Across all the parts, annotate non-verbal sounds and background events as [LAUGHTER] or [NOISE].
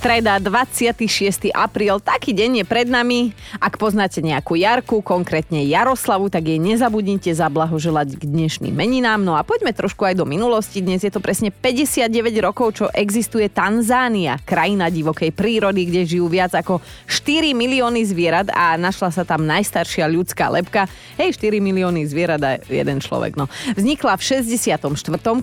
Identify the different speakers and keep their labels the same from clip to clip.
Speaker 1: Streda, 26. apríl, taký deň je pred nami. Ak poznáte nejakú Jarku, konkrétne Jaroslavu, tak jej nezabudnite zablahoželať k dnešným meninám. No a poďme trošku aj do minulosti. Dnes je to presne 59 rokov, čo existuje Tanzánia, krajina divokej prírody, kde žijú viac ako 4 milióny zvierat a našla sa tam najstaršia ľudská lepka. Hej, 4 milióny zvierat a jeden človek. No. Vznikla v 64.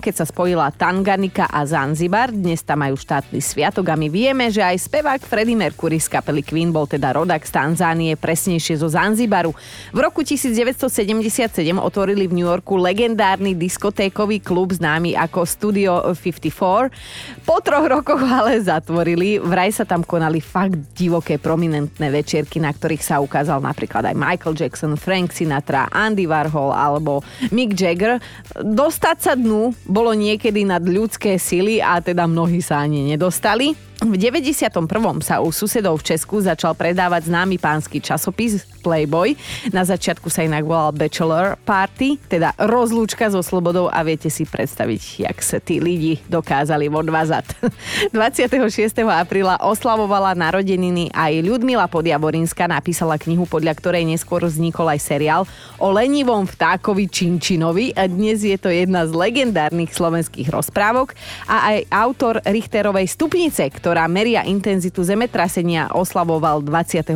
Speaker 1: keď sa spojila Tanganika a Zanzibar. Dnes tam majú štátny sviatok a my vieme, že aj spevák Freddie Mercury z kapely Queen bol teda rodak z Tanzánie, presnejšie zo Zanzibaru. V roku 1977 otvorili v New Yorku legendárny diskotékový klub známy ako Studio 54. Po troch rokoch ale zatvorili. Vraj sa tam konali fakt divoké prominentné večierky, na ktorých sa ukázal napríklad aj Michael Jackson, Frank Sinatra, Andy Warhol alebo Mick Jagger. Dostať sa dnu bolo niekedy nad ľudské sily a teda mnohí sa ani nedostali. V 91. sa u susedov v Česku začal predávať známy pánsky časopis Playboy. Na začiatku sa inak volal Bachelor Party, teda rozlúčka so slobodou a viete si predstaviť, jak sa tí lidi dokázali odvázať. [LAUGHS] 26. apríla oslavovala narodeniny aj Ľudmila Podjavorinská, napísala knihu, podľa ktorej neskôr vznikol aj seriál o lenivom vtákovi Činčinovi a dnes je to jedna z legendárnych slovenských rozprávok a aj autor Richterovej stupnice, ktorá meria intenzitu zemetrasenia, oslavoval 26.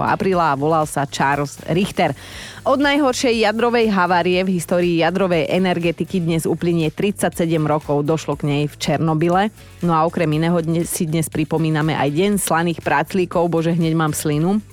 Speaker 1: apríla a volal sa Charles Richter. Od najhoršej jadrovej havárie v histórii jadrovej energetiky dnes uplynie 37 rokov. Došlo k nej v Černobyle. No a okrem iného dnes, si dnes pripomíname aj deň slaných práclíkov. Bože, hneď mám slinu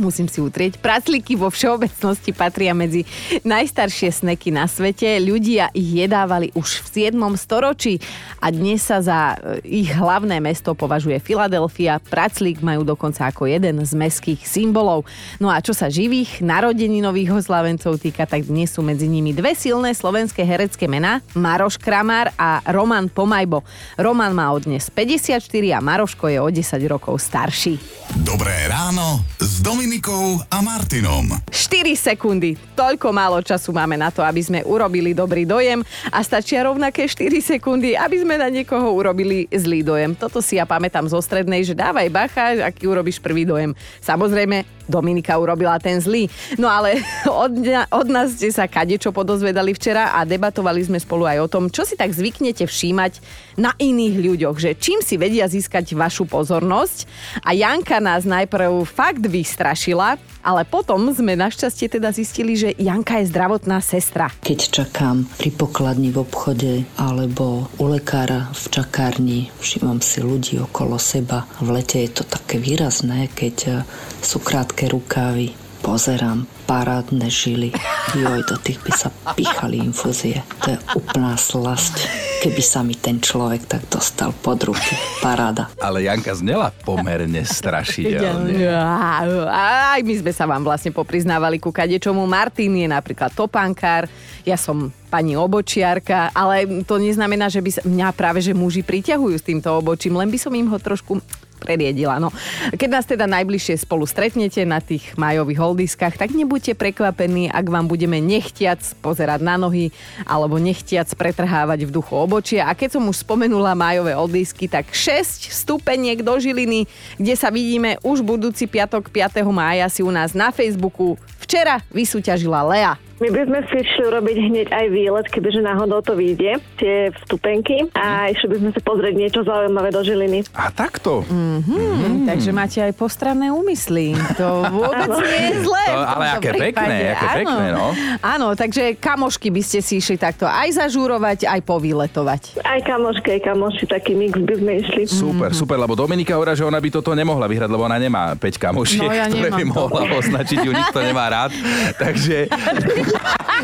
Speaker 1: musím si utrieť. Praclíky vo všeobecnosti patria medzi najstaršie sneky na svete. Ľudia ich jedávali už v 7. storočí a dnes sa za e, ich hlavné mesto považuje Filadelfia. Praclík majú dokonca ako jeden z meských symbolov. No a čo sa živých narodeninových oslavencov týka, tak dnes sú medzi nimi dve silné slovenské herecké mená, Maroš Kramár a Roman Pomajbo. Roman má od dnes 54 a Maroško je o 10 rokov starší.
Speaker 2: Dobré ráno s Dominik Dominikou a Martinom.
Speaker 1: 4 sekundy. Toľko málo času máme na to, aby sme urobili dobrý dojem a stačia rovnaké 4 sekundy, aby sme na niekoho urobili zlý dojem. Toto si ja pamätám zo strednej, že dávaj bacha, aký urobíš prvý dojem. Samozrejme, Dominika urobila ten zlý. No ale [LAUGHS] od, od nás ste sa kadečo podozvedali včera a debatovali sme spolu aj o tom, čo si tak zvyknete všímať na iných ľuďoch, že čím si vedia získať vašu pozornosť. A Janka nás najprv fakt vystrašila, ale potom sme našťastie teda zistili, že Janka je zdravotná sestra.
Speaker 3: Keď čakám pri pokladni v obchode alebo u lekára v čakárni, všímam si ľudí okolo seba. V lete je to také výrazné, keď sú krátke rukávy, pozerám parádne žily. Joj, do tých by sa pichali infúzie. To je úplná slasť. Keby sa mi ten človek tak dostal pod ruky. Paráda.
Speaker 4: Ale Janka znela pomerne strašidelne. [LAUGHS]
Speaker 1: Aj my sme sa vám vlastne popriznávali ku kadečomu. Martin je napríklad topánkár, ja som pani obočiarka, ale to neznamená, že by sa mňa práve že muži priťahujú s týmto obočím, len by som im ho trošku preriedila. No. Keď nás teda najbližšie spolu stretnete na tých majových holdiskách, tak nebuďte prekvapení, ak vám budeme nechtiac pozerať na nohy alebo nechtiac pretrhávať v duchu obočia. A keď som už spomenula majové holdisky, tak 6 stupeniek do Žiliny, kde sa vidíme už budúci piatok 5. mája si u nás na Facebooku. Včera vysúťažila Lea.
Speaker 5: My by sme si išli urobiť hneď aj výlet, kebyže náhodou to vyjde, tie vstupenky a išli by sme si pozrieť niečo zaujímavé do Žiliny.
Speaker 4: A takto?
Speaker 1: Mm-hmm. Mm. Takže máte aj postranné úmysly. To vôbec nie je zlé.
Speaker 4: To, ale aké prípade. pekné, aké Áno. pekné, no.
Speaker 1: Áno, takže kamošky by ste si išli takto aj zažúrovať, aj povyletovať.
Speaker 5: Aj kamošky, aj kamoši, taký mix by sme išli.
Speaker 4: Super, mm-hmm. super, lebo Dominika hovorí, že ona by toto nemohla vyhrať, lebo ona nemá 5 kamošiek, no, ja ktoré by mohla to. označiť, ju nikto nemá rád. Takže [LAUGHS]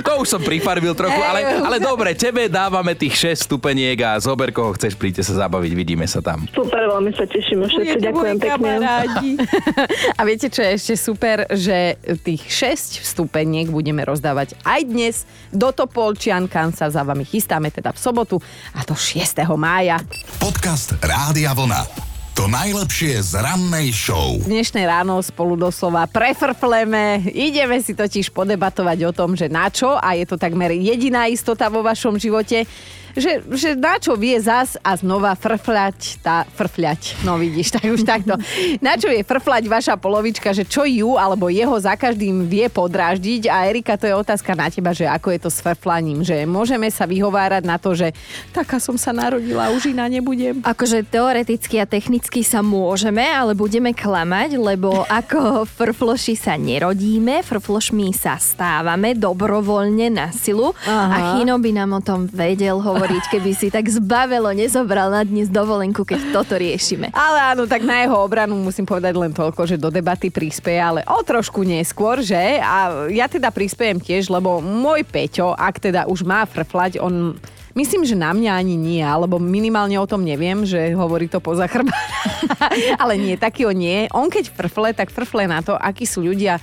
Speaker 4: to už som prifarbil trochu, ale, ale dobre, tebe dávame tých 6 stupeniek a zober, koho chceš, príďte sa zabaviť, vidíme sa tam.
Speaker 5: Super, veľmi sa tešíme všetci, ďakujem pekne. [LAUGHS]
Speaker 1: A viete, čo je ešte super, že tých 6 stupeniek budeme rozdávať aj dnes do Topolčian, kam sa za vami chystáme teda v sobotu a to 6. mája.
Speaker 2: Podcast Rádia Vlna. To najlepšie z rannej show.
Speaker 1: Dnešné ráno spolu doslova prefrfleme. Ideme si totiž podebatovať o tom, že na čo, a je to takmer jediná istota vo vašom živote, že, že na čo vie zas a znova frfľať, tá frfľať, no vidíš, tak už takto. Na čo je frfľať vaša polovička, že čo ju alebo jeho za každým vie podráždiť a Erika, to je otázka na teba, že ako je to s frflaním, že môžeme sa vyhovárať na to, že taká som sa narodila, už iná nebudem.
Speaker 6: Akože teoreticky a technicky sa môžeme, ale budeme klamať, lebo ako frfloši sa nerodíme, frflošmi sa stávame dobrovoľne na silu Aha. a Chino by nám o tom vedel hovoriť hovoriť, keby si tak zbavelo nezobral na dnes dovolenku, keď toto riešime.
Speaker 1: Ale áno, tak na jeho obranu musím povedať len toľko, že do debaty prispieje, ale o trošku neskôr, že? A ja teda prispiejem tiež, lebo môj Peťo, ak teda už má frflať, on Myslím, že na mňa ani nie, alebo minimálne o tom neviem, že hovorí to poza chrba. [LAUGHS] Ale nie, taký on nie. On keď frfle, tak frfle na to, akí sú ľudia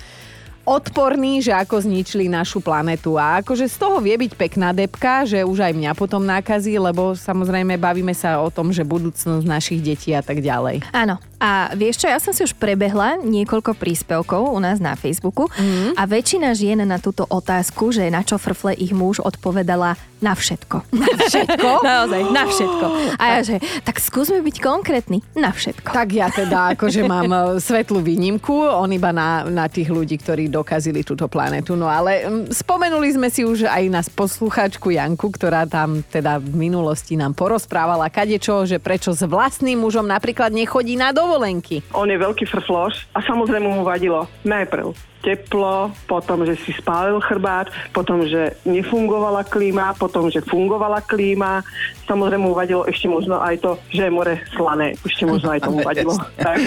Speaker 1: odporní, že ako zničili našu planetu. A akože z toho vie byť pekná depka, že už aj mňa potom nákazí, lebo samozrejme bavíme sa o tom, že budúcnosť našich detí a tak ďalej.
Speaker 6: Áno. A vieš čo, ja som si už prebehla niekoľko príspevkov u nás na Facebooku mm. a väčšina žien na túto otázku, že na čo frfle ich muž odpovedala na všetko.
Speaker 1: Na všetko? [LAUGHS]
Speaker 6: Naozaj, na všetko. A ja že, tak skúsme byť konkrétni. Na všetko.
Speaker 1: Tak ja teda [LAUGHS] akože mám e, svetlú výnimku, on iba na, na tých ľudí, ktorí dokazili túto planetu. No ale spomenuli sme si už aj na poslucháčku Janku, ktorá tam teda v minulosti nám porozprávala kadečo, že prečo s vlastným mužom napríklad nechodí na dovolenky.
Speaker 7: On je veľký frfloš a samozrejme mu vadilo najprv teplo, potom, že si spálil chrbát, potom, že nefungovala klíma, potom, že fungovala klíma. Samozrejme mu vadilo ešte možno aj to, že je more slané. Ešte možno aj tomu [LAUGHS] vadilo. tak,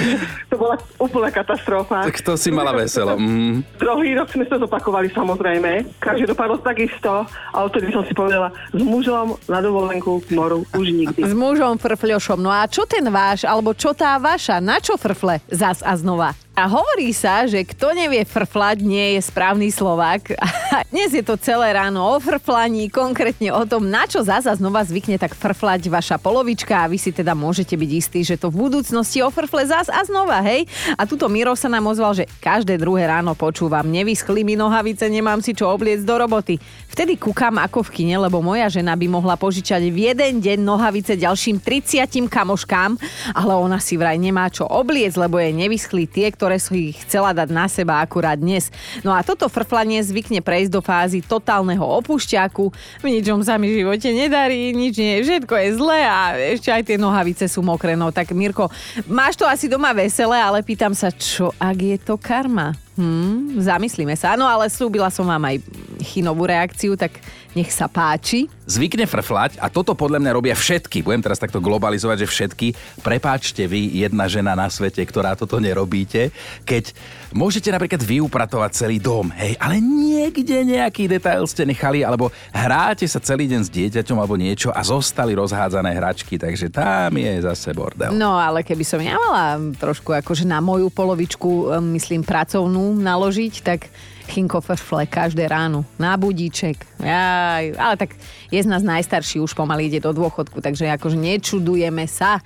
Speaker 7: to bola úplná katastrofa.
Speaker 4: Tak to si mala veselo. [LAUGHS] Mm.
Speaker 7: Druhý rok sme to zopakovali samozrejme. Každý dopadlo takisto, ale odtedy som si povedala, s mužom na dovolenku k moru už nikdy.
Speaker 1: S mužom frfľošom. No a čo ten váš, alebo čo tá vaša? Na čo frfle zas a znova? A hovorí sa, že kto nevie frflať, nie je správny Slovák. A dnes je to celé ráno o frflaní, konkrétne o tom, na čo zasa znova zvykne tak frflať vaša polovička a vy si teda môžete byť istí, že to v budúcnosti o frfle zas a znova, hej? A tuto Miro sa nám ozval, že každé druhé ráno počúvam, nevyschli mi nohavice, nemám si čo obliec do roboty. Vtedy kúkam ako v kine, lebo moja žena by mohla požičať v jeden deň nohavice ďalším 30 kamoškám, ale ona si vraj nemá čo obliec, lebo je nevyschli tie, ktoré ich chcela dať na seba akurát dnes. No a toto frflanie zvykne prejsť do fázy totálneho opúšťaku. V ničom sa mi živote nedarí, nič nie, všetko je zlé a ešte aj tie nohavice sú mokré. No tak Mirko, máš to asi doma veselé, ale pýtam sa, čo ak je to karma? Hmm, zamyslíme sa. No ale slúbila som vám aj chinovú reakciu, tak nech sa páči.
Speaker 4: Zvykne frflať a toto podľa mňa robia všetky. Budem teraz takto globalizovať, že všetky. Prepáčte vy, jedna žena na svete, ktorá toto nerobíte, keď môžete napríklad vyupratovať celý dom, hej, ale niekde nejaký detail ste nechali, alebo hráte sa celý deň s dieťaťom alebo niečo a zostali rozhádzané hračky, takže tam je zase bordel.
Speaker 1: No ale keby som ja mala trošku akože na moju polovičku, myslím, pracovnú naložiť, tak Chinko frfle každé ráno na budíček. Jaj, ale tak je z nás najstarší, už pomaly ide do dôchodku, takže akože nečudujeme sa.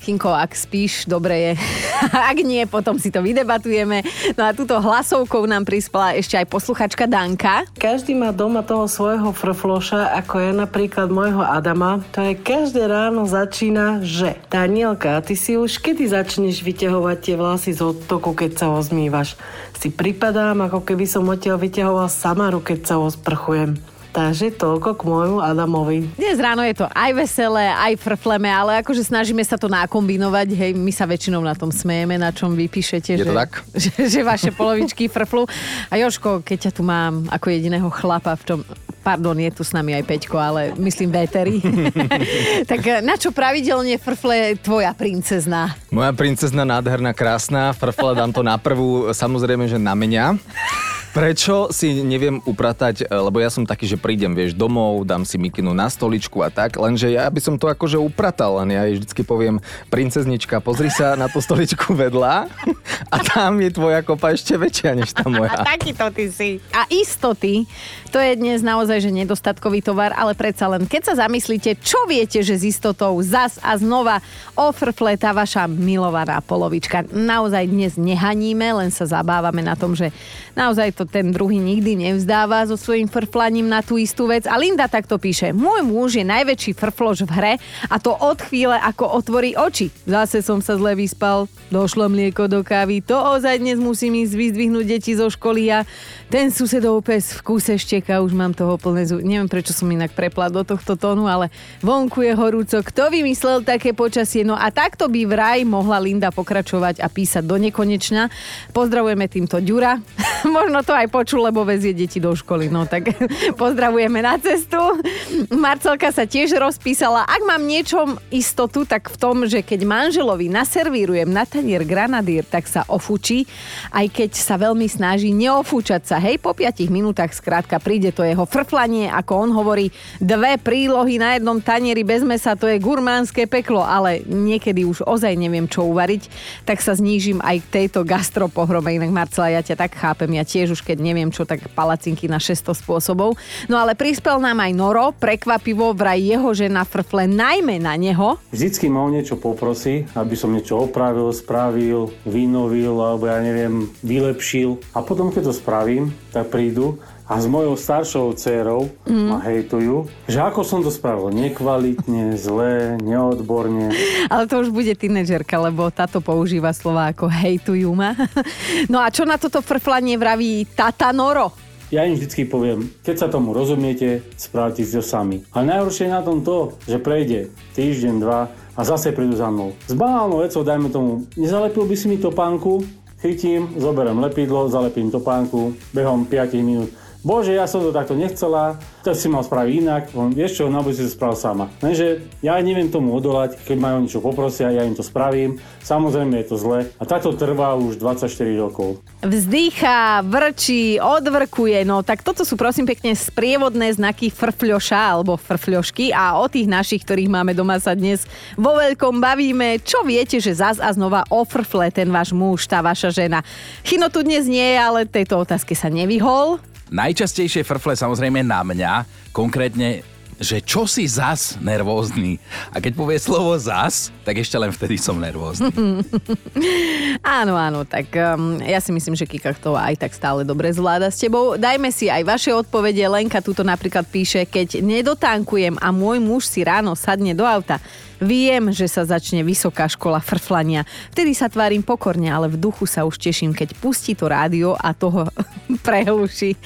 Speaker 1: Chinko, ak spíš, dobre je. [LAUGHS] ak nie, potom si to vydebatujeme. No a túto hlasovkou nám prispela ešte aj posluchačka Danka.
Speaker 8: Každý má doma toho svojho frfloša, ako je napríklad môjho Adama. To je každé ráno začína, že Danielka, ty si už kedy začneš vyťahovať tie vlasy z odtoku, keď sa ho zmývaš? Si pripadám, ako keby som odtiaľ vyťahoval samaru, keď sa ho sprchujem. Takže toľko k môjmu Adamovi.
Speaker 1: Dnes ráno je to aj veselé, aj frfleme, ale akože snažíme sa to nakombinovať. Hej, my sa väčšinou na tom smejeme, na čom vy píšete,
Speaker 4: je
Speaker 1: že,
Speaker 4: tak? [LAUGHS]
Speaker 1: Že, že vaše polovičky frflu. A Joško, keď ťa tu mám ako jediného chlapa v tom pardon, je tu s nami aj Peťko, ale myslím véteri. [LAUGHS] tak na čo pravidelne frfle tvoja princezna?
Speaker 9: Moja princezna nádherná, krásna, frfle dám to na prvú, samozrejme, že na mňa. Prečo si neviem upratať, lebo ja som taký, že prídem, vieš, domov, dám si mikinu na stoličku a tak, lenže ja by som to akože upratal, len ja jej vždycky poviem, princeznička, pozri sa na tú stoličku vedľa [LAUGHS] a tam je tvoja kopa ešte väčšia než tá moja.
Speaker 1: A [LAUGHS] takýto ty si. A istoty, to je dnes naozaj, že nedostatkový tovar, ale predsa len, keď sa zamyslíte, čo viete, že s istotou zas a znova ofrfle tá vaša milovaná polovička. Naozaj dnes nehaníme, len sa zabávame na tom, že naozaj to ten druhý nikdy nevzdáva so svojím frflaním na tú istú vec. A Linda takto píše. Môj muž je najväčší frflož v hre a to od chvíle, ako otvorí oči. Zase som sa zle vyspal, došlo mlieko do kávy, to ozaj dnes musím ísť vyzdvihnúť deti zo školy a ten susedov pes v kúse šteka, už mám toho plné zú... Neviem, prečo som inak prepla do tohto tónu, ale vonku je horúco. Kto vymyslel také počasie? No a takto by vraj mohla Linda pokračovať a písať do nekonečna. Pozdravujeme týmto Ďura. [LAUGHS] Možno to aj počul, lebo vezie deti do školy. No tak [LAUGHS] pozdravujeme na cestu. Marcelka sa tiež rozpísala. Ak mám niečom istotu, tak v tom, že keď manželovi naservírujem na tanier granadír, tak sa ofučí, aj keď sa veľmi snaží neofúčať sa. Hej, po 5 minútach skrátka príde to jeho frflanie, ako on hovorí, dve prílohy na jednom tanieri bez mesa, to je gurmánske peklo, ale niekedy už ozaj neviem, čo uvariť, tak sa znížim aj k tejto gastropohrome. Inak Marcela, ja ťa tak chápem, ja tiež už keď neviem čo, tak palacinky na 600 spôsobov. No ale prispel nám aj Noro, prekvapivo vraj jeho žena frfle najmä na neho.
Speaker 10: Vždycky ma o niečo poprosí, aby som niečo opravil, spravil, vynovil, alebo ja neviem, vylepšil. A potom, keď to spravím, tak prídu a s mojou staršou dcerou mm. ma hejtujú, že ako som to spravil nekvalitne, zle, neodborne.
Speaker 1: Ale to už bude tínedžerka, lebo táto používa slova ako hejtujú ma. [LAUGHS] No a čo na toto frflanie vraví Tata Noro?
Speaker 10: Ja im vždycky poviem, keď sa tomu rozumiete, spravte si to sami. Ale najhoršie je na tom to, že prejde týždeň, dva a zase prídu za mnou. S banálnou vecou, dajme tomu, nezalepil by si mi topánku, chytím, zoberiem lepidlo, zalepím topánku, behom 5 minút bože, ja som to takto nechcela, to si mal spraviť inak, on, vieš čo, na si to spravil sama. Lenže ja neviem tomu odolať, keď majú niečo poprosia, ja im to spravím, samozrejme je to zle a takto trvá už 24 rokov.
Speaker 1: Vzdýcha, vrčí, odvrkuje, no tak toto sú prosím pekne sprievodné znaky frfľoša alebo frfľošky a o tých našich, ktorých máme doma sa dnes vo veľkom bavíme. Čo viete, že zas a znova ofrfle ten váš muž, tá vaša žena? Chino tu dnes nie ale tejto otázke sa nevyhol.
Speaker 4: Najčastejšie frfle samozrejme na mňa, konkrétne že čo si zas nervózny. A keď povie slovo zas, tak ešte len vtedy som nervózny. [LAUGHS]
Speaker 1: áno, áno, tak um, ja si myslím, že Kika to aj tak stále dobre zvláda s tebou. Dajme si aj vaše odpovede. Lenka tuto napríklad píše, keď nedotankujem a môj muž si ráno sadne do auta, Viem, že sa začne vysoká škola frflania. Vtedy sa tvárim pokorne, ale v duchu sa už teším, keď pustí to rádio a toho [LAUGHS] prehluší.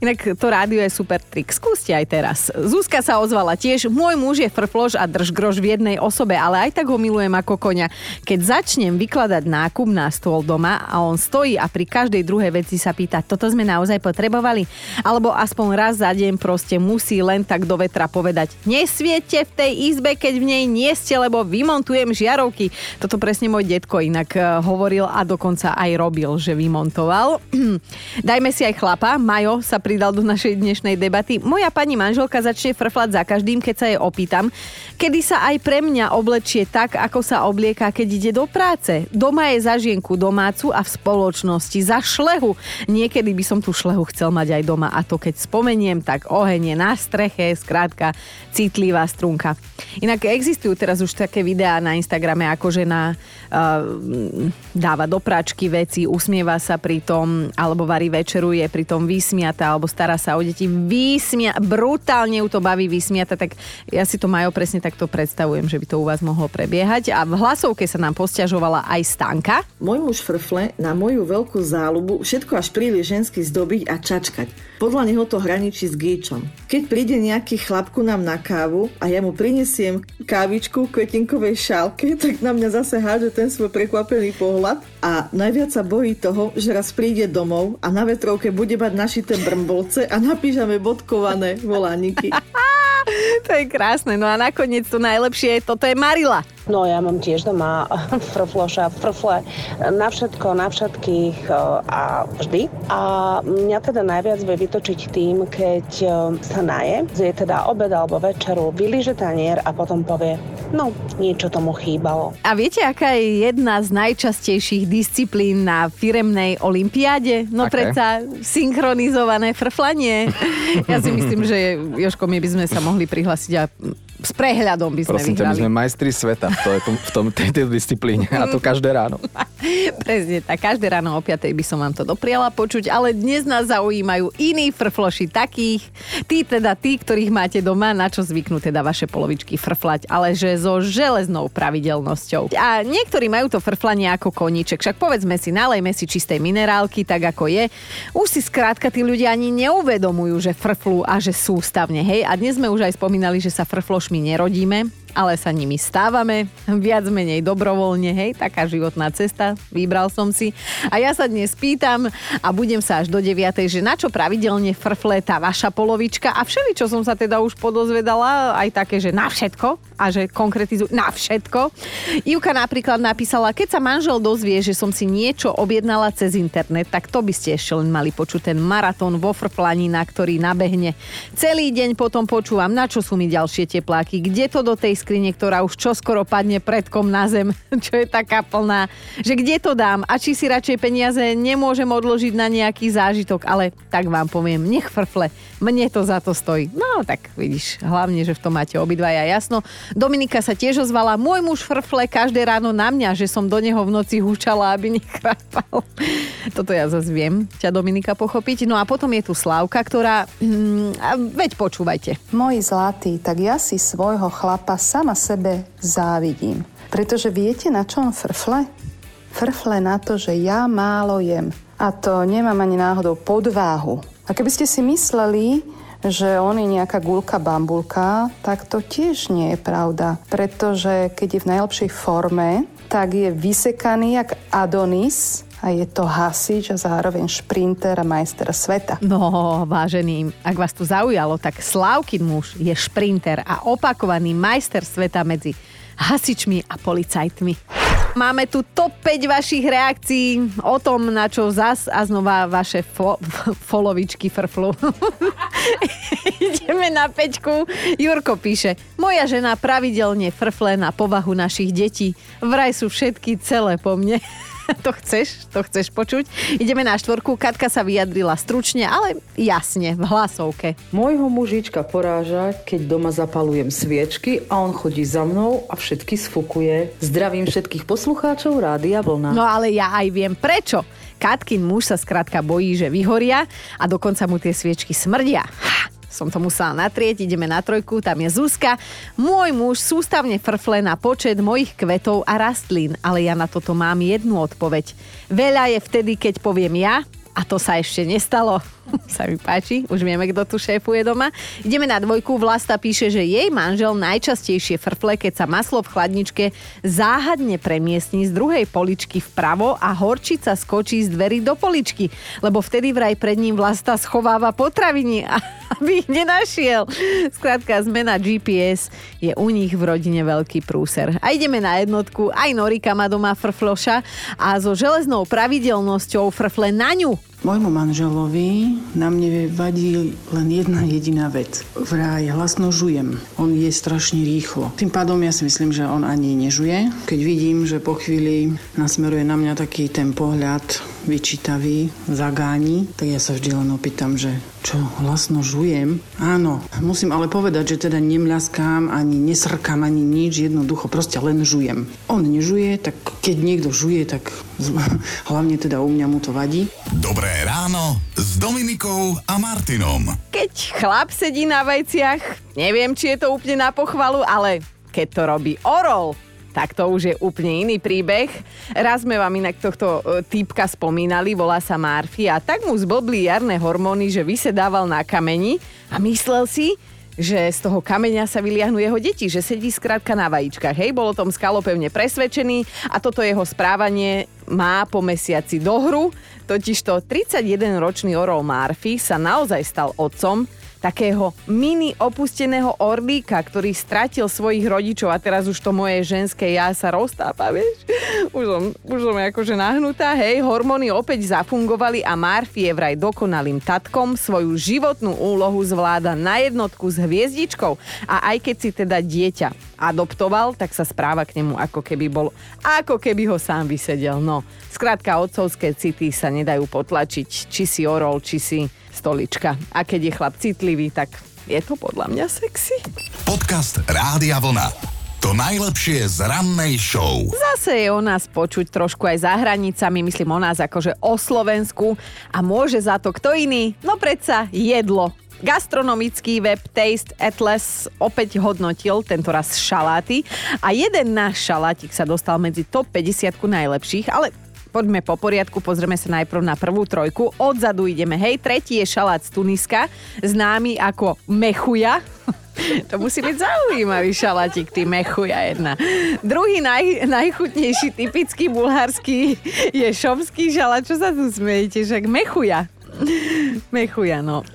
Speaker 1: Inak to rádio je super trik. Skúste aj teraz. Zuzka sa ozvala tiež. Môj muž je frflož a držgrož v jednej osobe, ale aj tak ho milujem ako konia. Keď začnem vykladať nákup na stôl doma a on stojí a pri každej druhej veci sa pýta, toto sme naozaj potrebovali? Alebo aspoň raz za deň proste musí len tak do vetra povedať, nesviete v tej izbe, keď v nej nie ste, lebo vymontujem žiarovky. Toto presne môj detko inak eh, hovoril a dokonca aj robil, že vymontoval. [CLEARS THROAT] Dajme si aj chlapa. Majo sa pridal do našej dnešnej debaty. Moja pani manželka začne frflať za každým, keď sa jej opýtam, kedy sa aj pre mňa oblečie tak, ako sa oblieka, keď ide do práce. Doma je za žienku domácu a v spoločnosti za šlehu. Niekedy by som tú šlehu chcel mať aj doma a to keď spomeniem, tak oheň je na streche, skrátka citlivá strunka. Inak existujú teraz už také videá na Instagrame, ako žena dáva do pračky veci, usmieva sa pri tom, alebo varí večeru, je pri tom vysmiata, alebo stará sa o deti, vysmia, brutálne ju to baví vysmiata, tak ja si to majú presne takto predstavujem, že by to u vás mohlo prebiehať. A v hlasovke sa nám posťažovala aj Stanka.
Speaker 11: Môj muž frfle na moju veľkú záľubu všetko až príliš žensky zdobiť a čačkať. Podľa neho to hraničí s gíčom. Keď príde nejaký chlapku nám na kávu a ja mu prinesiem kávičku v kvetinkovej šálke, [LAUGHS] tak na mňa zase hádže ten svoj prekvapený pohľad a najviac sa bojí toho, že raz príde domov a na vetrovke bude mať našité brmbolce a napíšame bodkované volániky. [LAUGHS]
Speaker 1: to je krásne. No a nakoniec to najlepšie je, toto je Marila.
Speaker 12: No ja mám tiež doma [LAUGHS] frfloša, frfle na všetko, na všetkých e, a vždy. A mňa teda najviac vie vytočiť tým, keď e, sa naje, zje teda obed alebo večeru, vylíže tanier a potom povie, no, niečo tomu chýbalo.
Speaker 1: A viete, aká je jedna z najčastejších disciplín na firemnej olimpiáde? No predsa synchronizované frflanie. [LAUGHS] Ja si myslím, že Joško, my by sme sa mohli prihlásiť a s prehľadom by sme
Speaker 9: Prosím ťa, my
Speaker 1: vyhrali.
Speaker 9: sme majstri sveta v, to, v tom, tejto disciplíne a to [LAUGHS] každé ráno. [LAUGHS] [LAUGHS]
Speaker 1: Presne tak, každé ráno o 5 by som vám to dopriala počuť, ale dnes nás zaujímajú iní frfloši takých, tí teda tí, ktorých máte doma, na čo zvyknú teda vaše polovičky frflať, ale že so železnou pravidelnosťou. A niektorí majú to frflanie ako koníček, však povedzme si, nalejme si čistej minerálky, tak ako je. Už si skrátka tí ľudia ani neuvedomujú, že frflú a že sústavne, hej. A dnes sme už aj spomínali, že sa frflošmi nerodíme, ale sa nimi stávame, viac menej dobrovoľne, hej, taká životná cesta, vybral som si. A ja sa dnes pýtam a budem sa až do 9, že na čo pravidelne frfle tá vaša polovička a všeli, čo som sa teda už podozvedala, aj také, že na všetko a že konkretizuj na všetko. Ivka napríklad napísala, keď sa manžel dozvie, že som si niečo objednala cez internet, tak to by ste ešte len mali počuť ten maratón vo frflaní, na ktorý nabehne. Celý deň potom počúvam, na čo sú mi ďalšie tepláky, kde to do tej skrine, ktorá už čoskoro padne predkom na zem, [LAUGHS] čo je taká plná, že kde to dám a či si radšej peniaze nemôžem odložiť na nejaký zážitok, ale tak vám poviem, nech frfle, mne to za to stojí. No tak vidíš, hlavne, že v tom máte obidvaja jasno. Dominika sa tiež ozvala, môj muž frfle každé ráno na mňa, že som do neho v noci húčala, aby [LAUGHS] nechrápal. Toto ja zase viem ťa Dominika pochopiť. No a potom je tu Slávka, ktorá... A veď počúvajte.
Speaker 13: Môj zlatý, tak ja si svojho chlapa sama sebe závidím. Pretože viete, na čom frfle? Frfle na to, že ja málo jem. A to nemám ani náhodou podváhu. A keby ste si mysleli, že on je nejaká gulka bambulka, tak to tiež nie je pravda. Pretože keď je v najlepšej forme, tak je vysekaný jak Adonis a je to hasič a zároveň šprinter a majster sveta.
Speaker 1: No, vážený, ak vás tu zaujalo, tak Slávkin muž je šprinter a opakovaný majster sveta medzi hasičmi a policajtmi. Máme tu top 5 vašich reakcií o tom, na čo zas a znova vaše fo- [LAUGHS] folovičky frflu. [LAUGHS] Ideme na peťku. Jurko píše, moja žena pravidelne frfle na povahu našich detí. Vraj sú všetky celé po mne. [LAUGHS] [LAUGHS] to chceš, to chceš počuť. Ideme na štvorku. Katka sa vyjadrila stručne, ale jasne, v hlasovke.
Speaker 14: Môjho mužička poráža, keď doma zapalujem sviečky a on chodí za mnou a všetky sfukuje. Zdravím všetkých poslucháčov Rádia Vlna.
Speaker 1: No ale ja aj viem prečo. Katkin muž sa skrátka bojí, že vyhoria a dokonca mu tie sviečky smrdia. Ha, som to musela natrieť, ideme na trojku, tam je Zuzka. Môj muž sústavne frfle na počet mojich kvetov a rastlín, ale ja na toto mám jednu odpoveď. Veľa je vtedy, keď poviem ja, a to sa ešte nestalo. Sa mi páči, už vieme, kto tu šéfuje doma. Ideme na dvojku. Vlasta píše, že jej manžel najčastejšie frfle, keď sa maslo v chladničke záhadne premiestni z druhej poličky vpravo a horčica skočí z dverí do poličky, lebo vtedy vraj pred ním Vlasta schováva potraviny, [LAUGHS] aby ich nenašiel. Skrátka, zmena GPS je u nich v rodine veľký prúser. A ideme na jednotku. Aj Norika má doma frfloša a so železnou pravidelnosťou frfle na ňu.
Speaker 15: Môjmu manželovi na mne vadí len jedna jediná vec. Vraj hlasno žujem. On je strašne rýchlo. Tým pádom ja si myslím, že on ani nežuje. Keď vidím, že po chvíli nasmeruje na mňa taký ten pohľad vyčítavý, zagáni, tak ja sa vždy len opýtam, že čo, hlasno žujem? Áno, musím ale povedať, že teda nemľaskám, ani nesrkám, ani nič, jednoducho proste len žujem. On nežuje, tak keď niekto žuje, tak [LAUGHS] hlavne teda u mňa mu to vadí.
Speaker 2: Dobré ráno s Dominikou a Martinom.
Speaker 1: Keď chlap sedí na vajciach, neviem, či je to úplne na pochvalu, ale keď to robí orol, tak to už je úplne iný príbeh. Raz sme vám inak tohto e, týpka spomínali, volá sa Marfi a tak mu zblbli jarné hormóny, že vysedával na kameni a myslel si, že z toho kameňa sa vyliahnu jeho deti, že sedí skrátka na vajíčkach. Hej, bol o tom skalo pevne presvedčený a toto jeho správanie má po mesiaci dohru. Totižto 31-ročný orol Marfi sa naozaj stal otcom, takého mini opusteného orlíka, ktorý stratil svojich rodičov a teraz už to moje ženské ja sa roztápa, vieš? Už som, už som akože nahnutá, hej, hormóny opäť zafungovali a Marfi je vraj dokonalým tatkom, svoju životnú úlohu zvláda na jednotku s hviezdičkou. A aj keď si teda dieťa adoptoval, tak sa správa k nemu ako keby bol, ako keby ho sám vysedel. No, skrátka, otcovské city sa nedajú potlačiť, či si orol, či si stolička. A keď je chlap citlivý, tak je to podľa mňa sexy.
Speaker 2: Podcast Rádia Vlna. To najlepšie z rannej show.
Speaker 1: Zase je o nás počuť trošku aj za hranicami, myslím o nás akože o Slovensku. A môže za to kto iný? No predsa jedlo. Gastronomický web Taste Atlas opäť hodnotil tento raz šaláty a jeden náš šalátik sa dostal medzi top 50 najlepších, ale poďme po poriadku, pozrieme sa najprv na prvú trojku. Odzadu ideme, hej, tretí je šalát z Tuniska, známy ako mechuja. [LAUGHS] To musí byť zaujímavý šalatík, ty mechuja jedna. Druhý naj, najchutnejší, typický bulharský je šomský šalát. Čo sa tu smejete? Však mechuja. Mechuja, no.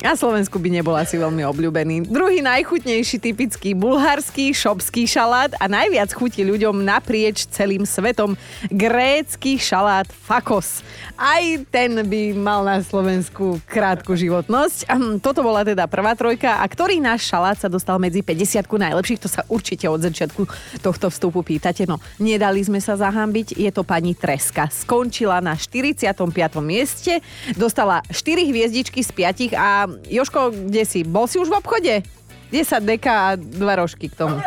Speaker 1: A Slovensku by nebol asi veľmi obľúbený. Druhý najchutnejší typický bulharský šopský šalát a najviac chutí ľuďom naprieč celým svetom grécky šalát fakos. Aj ten by mal na Slovensku krátku životnosť. Toto bola teda prvá trojka. A ktorý náš šalát sa dostal medzi 50 najlepších, to sa určite od začiatku tohto vstupu pýtate. No, nedali sme sa zahambiť, je to pani Treska. Skončila na 45. mieste, dostala dostala 4 hviezdičky z 5 a Joško, kde si? Bol si už v obchode? 10 deka a 2 rožky k tomu.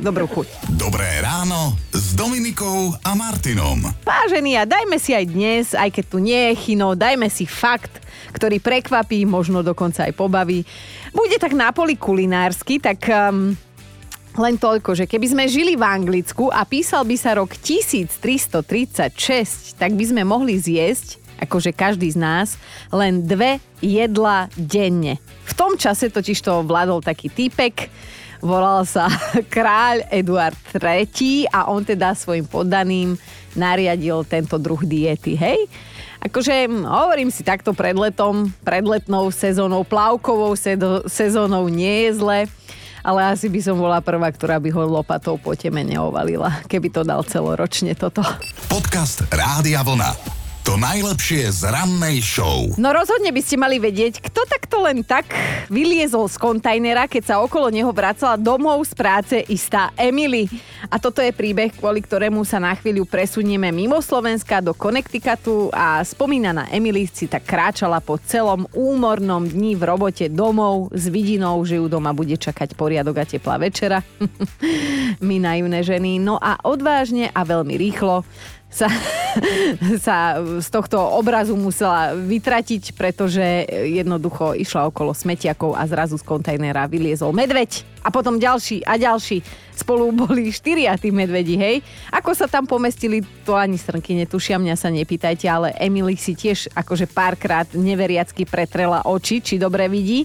Speaker 1: Dobrú chuť.
Speaker 2: Dobré ráno s Dominikou a Martinom.
Speaker 1: Vážení, a dajme si aj dnes, aj keď tu nie je chino, dajme si fakt, ktorý prekvapí, možno dokonca aj pobaví. Bude tak na poli kulinársky, tak um, len toľko, že keby sme žili v Anglicku a písal by sa rok 1336, tak by sme mohli zjesť akože každý z nás, len dve jedla denne. V tom čase totiž to vládol taký týpek, volal sa [LAUGHS] kráľ Eduard III a on teda svojim poddaným nariadil tento druh diety, hej? Akože hovorím si takto pred letom, pred letnou sezónou, plavkovou sezónou nie je zle, ale asi by som bola prvá, ktorá by ho lopatou po teme neovalila, keby to dal celoročne toto.
Speaker 2: Podcast Rádia Vlna. To najlepšie z rannej show.
Speaker 1: No rozhodne by ste mali vedieť, kto takto len tak vyliezol z kontajnera, keď sa okolo neho vracala domov z práce istá Emily. A toto je príbeh, kvôli ktorému sa na chvíľu presunieme mimo Slovenska do Connecticutu a spomínaná Emily si tak kráčala po celom úmornom dni v robote domov s vidinou, že ju doma bude čakať poriadok a teplá večera. [LAUGHS] My naivné ženy. No a odvážne a veľmi rýchlo sa, [LAUGHS] sa z tohto obrazu musela vytratiť, pretože jednoducho išla okolo smetiakov a zrazu z kontajnera vyliezol medveď. A potom ďalší a ďalší. Spolu boli štyria tí medvedi, hej. Ako sa tam pomestili, to ani strnky netušia, mňa sa nepýtajte, ale Emily si tiež akože párkrát neveriacky pretrela oči, či dobre vidí.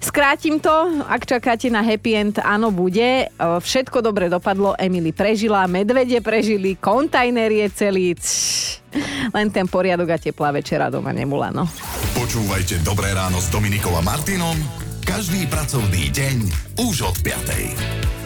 Speaker 1: Skrátim to, ak čakáte na happy end, áno, bude. E, všetko dobre dopadlo, Emily prežila, medvede prežili, kontajner je celý. Cš, len ten poriadok a teplá večera doma nemula, no.
Speaker 2: Počúvajte Dobré ráno s Dominikom a Martinom každý pracovný deň už od 5.